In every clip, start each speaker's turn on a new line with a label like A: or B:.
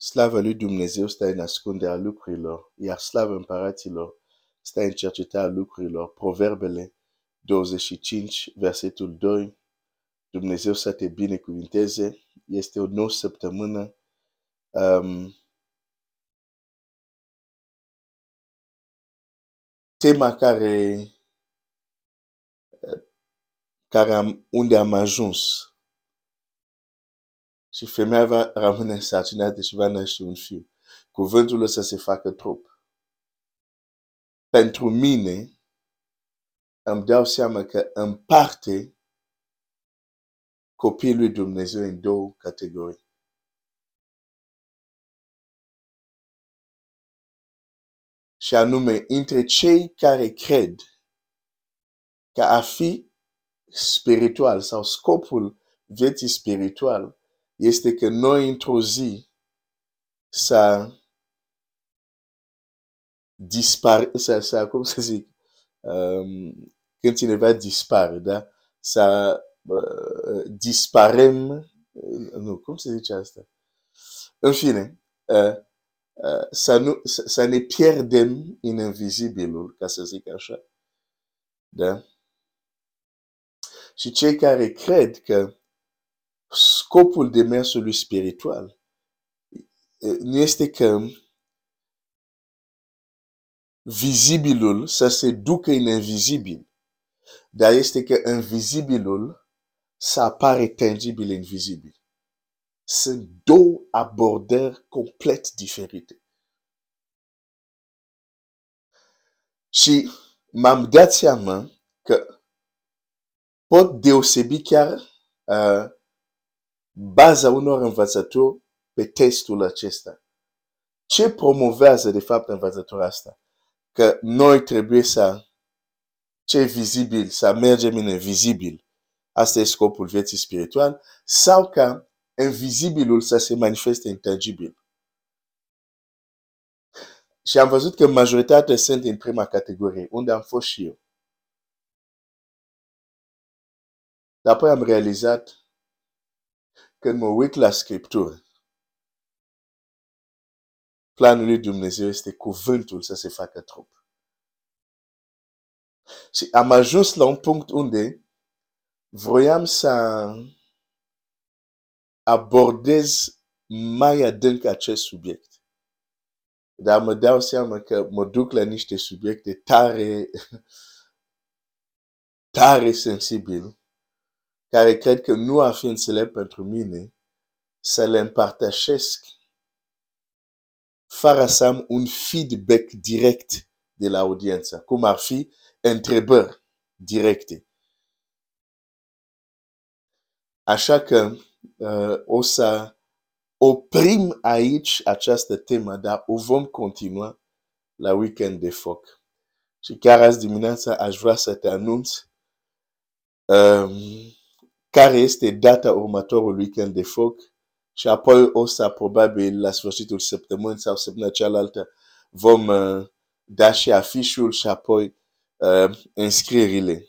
A: Slavă lui Dumnezeu stă în ascunderea lucrurilor, iar slavă împăraților stă în cercetarea lucrurilor. Proverbele 25, versetul 2. Dumnezeu să te binecuvinteze. Este o nouă săptămână. Um, tema care, care am, unde am ajuns și femeia va rămâne însărcinată și va naște un fiu. Cuvântul să se facă trup. Pentru mine, îmi dau seama că împarte copiii lui Dumnezeu în două categorii. Și anume, între cei care cred că a fi spiritual sau scopul vieții spiritual este că noi într-o zi să dispar, să, să, cum să zic, um, când cineva dispare, da? Să uh, disparem, uh, nu, cum se zice asta? În fine, uh, uh, să, nu, să, să ne pierdem în invizibilul, ca să zic așa. Da? Și cei care cred că scopul demersului spiritual nu este că vizibilul să se ducă în invizibil, dar este că invizibilul să apare tangibil în vizibil. Sunt două abordări complet diferite. Și m-am dat seama că pot deosebi chiar uh, baza unor învățături pe testul acesta. Ce promovează de fapt învățătura asta? Că noi trebuie să ce vizibil, să mergem în invizibil. Asta e scopul vieții spirituale. Sau ca invizibilul să se manifeste intangibil. Și am văzut că majoritatea sunt în prima categorie, unde am fost și eu. Dar apoi am realizat când mă uit la Scriptură, planul lui Dumnezeu este cuvântul să se facă trup. Și am ajuns la un punct unde vroiam să abordez mai adânc acest subiect. Dar mă dau seama că mă duc la niște subiecte tare, tare sensibile care cred că nu ar fi înțelept pentru mine să le împărtășesc fără să am un feedback direct de la audiență, cum ar fi întrebări directe. Așa că uh, o să oprim aici această temă, dar o vom continua la weekend de foc. Și chiar azi dimineața aș vrea să te anunț um, care este data următorului weekend de foc și apoi o să probabil la sfârșitul săptămânii sau săptămâna cealaltă vom uh, da și afișul și apoi uh, înscrierile.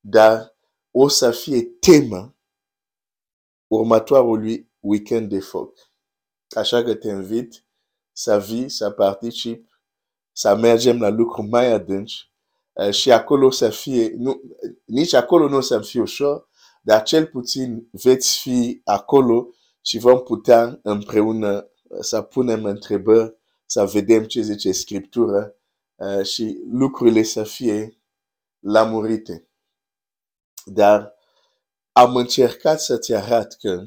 A: Dar o să fie tema următorului weekend de foc. Așa că te invit să vii, să participi, să mergem la lucru mai adânci uh, și acolo să fie, nu, nici acolo nu o să fie ușor, dar cel puțin veți fi acolo și vom putea împreună să punem întrebări, să vedem ce zice Scriptura uh, și lucrurile să fie lamurite. Dar am încercat să-ți arăt că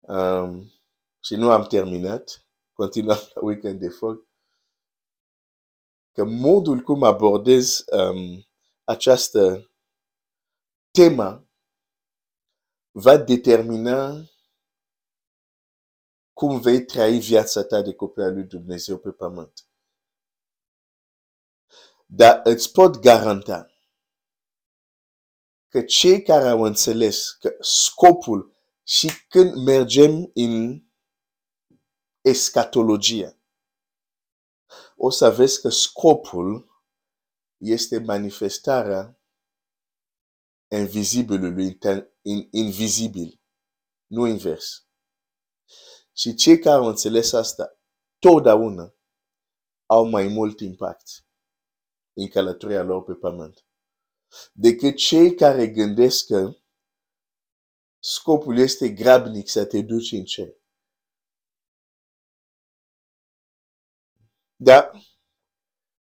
A: um, și nu am terminat, continuăm la weekend de foc, că modul cum abordez um, această tema va determina cum vei trăi viața ta de copil al lui Dumnezeu pe pământ. Dar îți pot garanta că cei care au înțeles că scopul și când mergem în escatologie, o să vezi că scopul este manifestarea invizibilului invizibil, nu invers. Și cei care au înțeles asta, totdeauna au mai mult impact în călătoria lor pe pământ. Decât cei care gândesc că scopul este grabnic să te duci în cer. Da,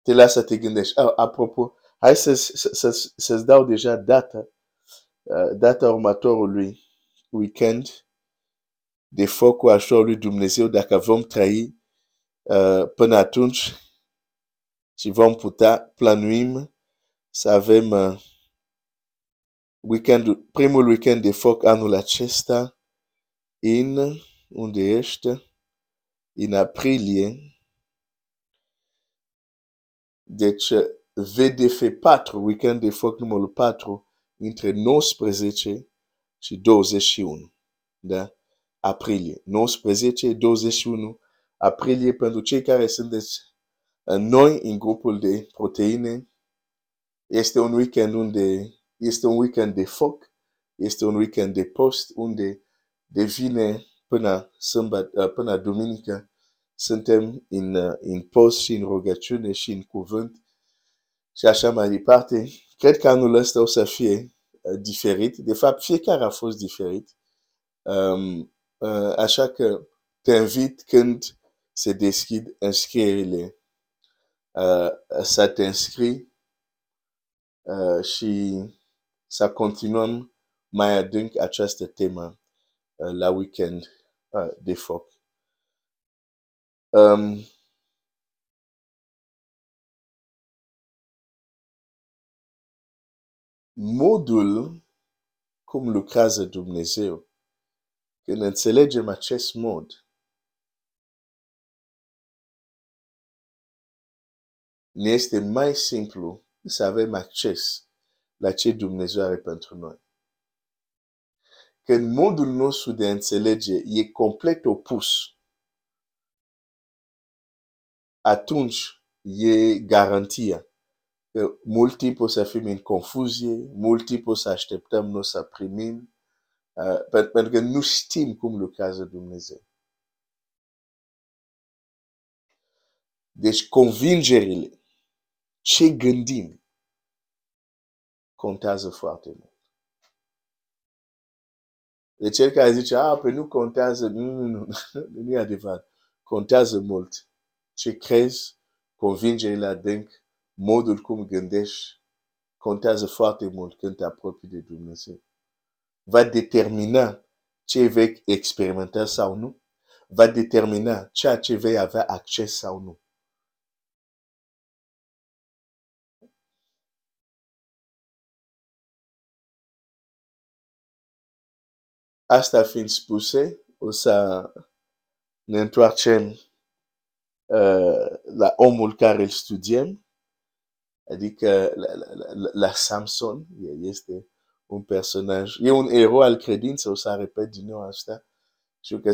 A: te lasă să te gândești. Ah, apropo, hai să, să, să, să-ți dau deja data, uh, data următorului weekend de foc cu ajutorul lui Dumnezeu dacă vom trăi uh, până atunci și vom putea planuim să avem uh, weekend, primul weekend de foc anul acesta în unde ești? În aprilie. Deci VDF 4, weekend de foc numărul 4, între 19 și 21. Da? Aprilie. 19, 21 aprilie pentru cei care sunteți noi în grupul de proteine. Este un weekend unde este un weekend de foc, este un weekend de post unde devine până, sâmbătă, până duminică suntem în, în post și în rugăciune și în cuvânt și așa mai departe. Cred că anul ăsta o să fie diferit. De fapt, fiecare a fost diferit. Um, uh, așa că te invit când se deschid înscrierile uh, să te înscrii uh, și să continuăm mai adânc această temă uh, la weekend uh, de foc. Um, modul cum lucrează Dumnezeu, când înțelegem acest mod, ne este mai simplu să avem acces la ce Dumnezeu are pentru noi. Când modul nostru de înțelege e complet opus, atunci e garantia că mult timp o să fim în confuzie, mult timp o să așteptăm noi să primim, uh, pentru că nu știm cum lucrează Dumnezeu. Deci convingerile, ce gândim, contează foarte mult. De cel care zice, a, pe nu contează, nu, nu, nu, nu e adevărat. Contează mult. Ce crezi, convingerile adânc, modul cum gândești, contează foarte mult când te apropii de Dumnezeu. Va determina ce vei experimenta sau nu, va determina ceea ce vei avea acces sau nu. Asta fiind spuse, o să ne întoarcem uh, la omul care îl studiem, adică la, la, la, Samson, este un personaj, e un erou al credinței, o să repet din nou asta, știu că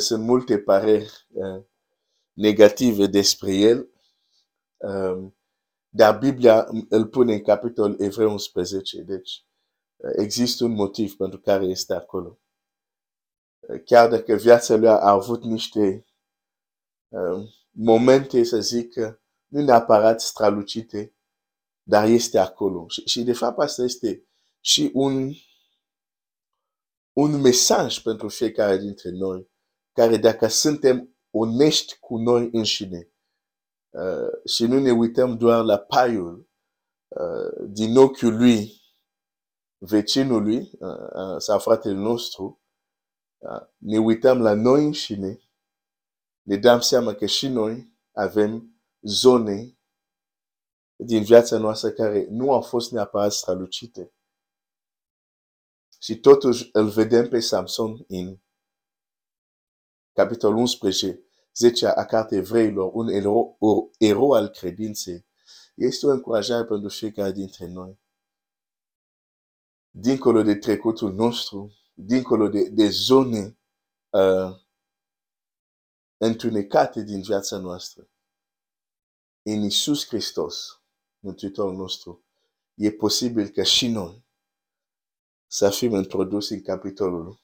A: dar Biblia îl pune în capitolul Evreu 11, deci uh, există un motiv pentru care este acolo chiar dacă viața lui a avut niște uh, momente, să zic, nu neapărat strălucite, dar este acolo. Și, și de fapt asta este și un, un mesaj pentru fiecare dintre noi, care dacă suntem onești cu noi înșine uh, și nu ne uităm doar la paiul uh, din ochiul lui, vecinului uh, uh, sau fratele nostru, ne uităm la noi înșine, ne dăm seama că și noi avem zone din viața noastră care nu au fost neapărat strălucite. Și totuși îl vedem pe Samson în capitolul 11, 10 a cartei evreilor, un erou, un erou al credinței. Este o încurajare pentru fiecare dintre noi. Dincolo de trecutul nostru, dincolo de, de zone uh, întunecate din viața noastră. În Iisus Hristos, Mântuitorul nostru, e posibil că și noi să fim introduși în capitolul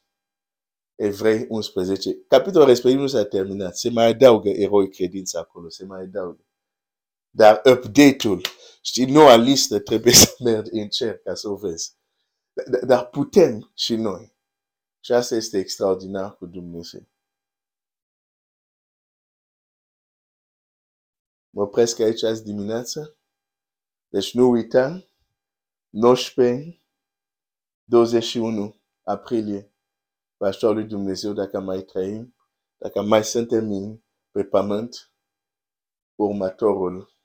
A: Evrei 11. Capitolul respectiv nu s-a terminat. Se mai adaugă eroi credință acolo. Se mai adaugă. Dar update-ul, știi, noua listă trebuie să mergi în cer ca să o vezi. Dar putem și noi. Și asta este extraordinar cu Dumnezeu. Mă opresc aici azi dimineață. Deci nu uita, 19, 21 aprilie, Paștul lui Dumnezeu, dacă mai trăim, dacă mai suntem pe pământ, următorul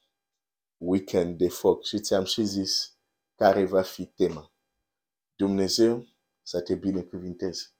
A: weekend de foc și ți-am și zis care va fi tema. Dumnezeu să te binecuvinteze.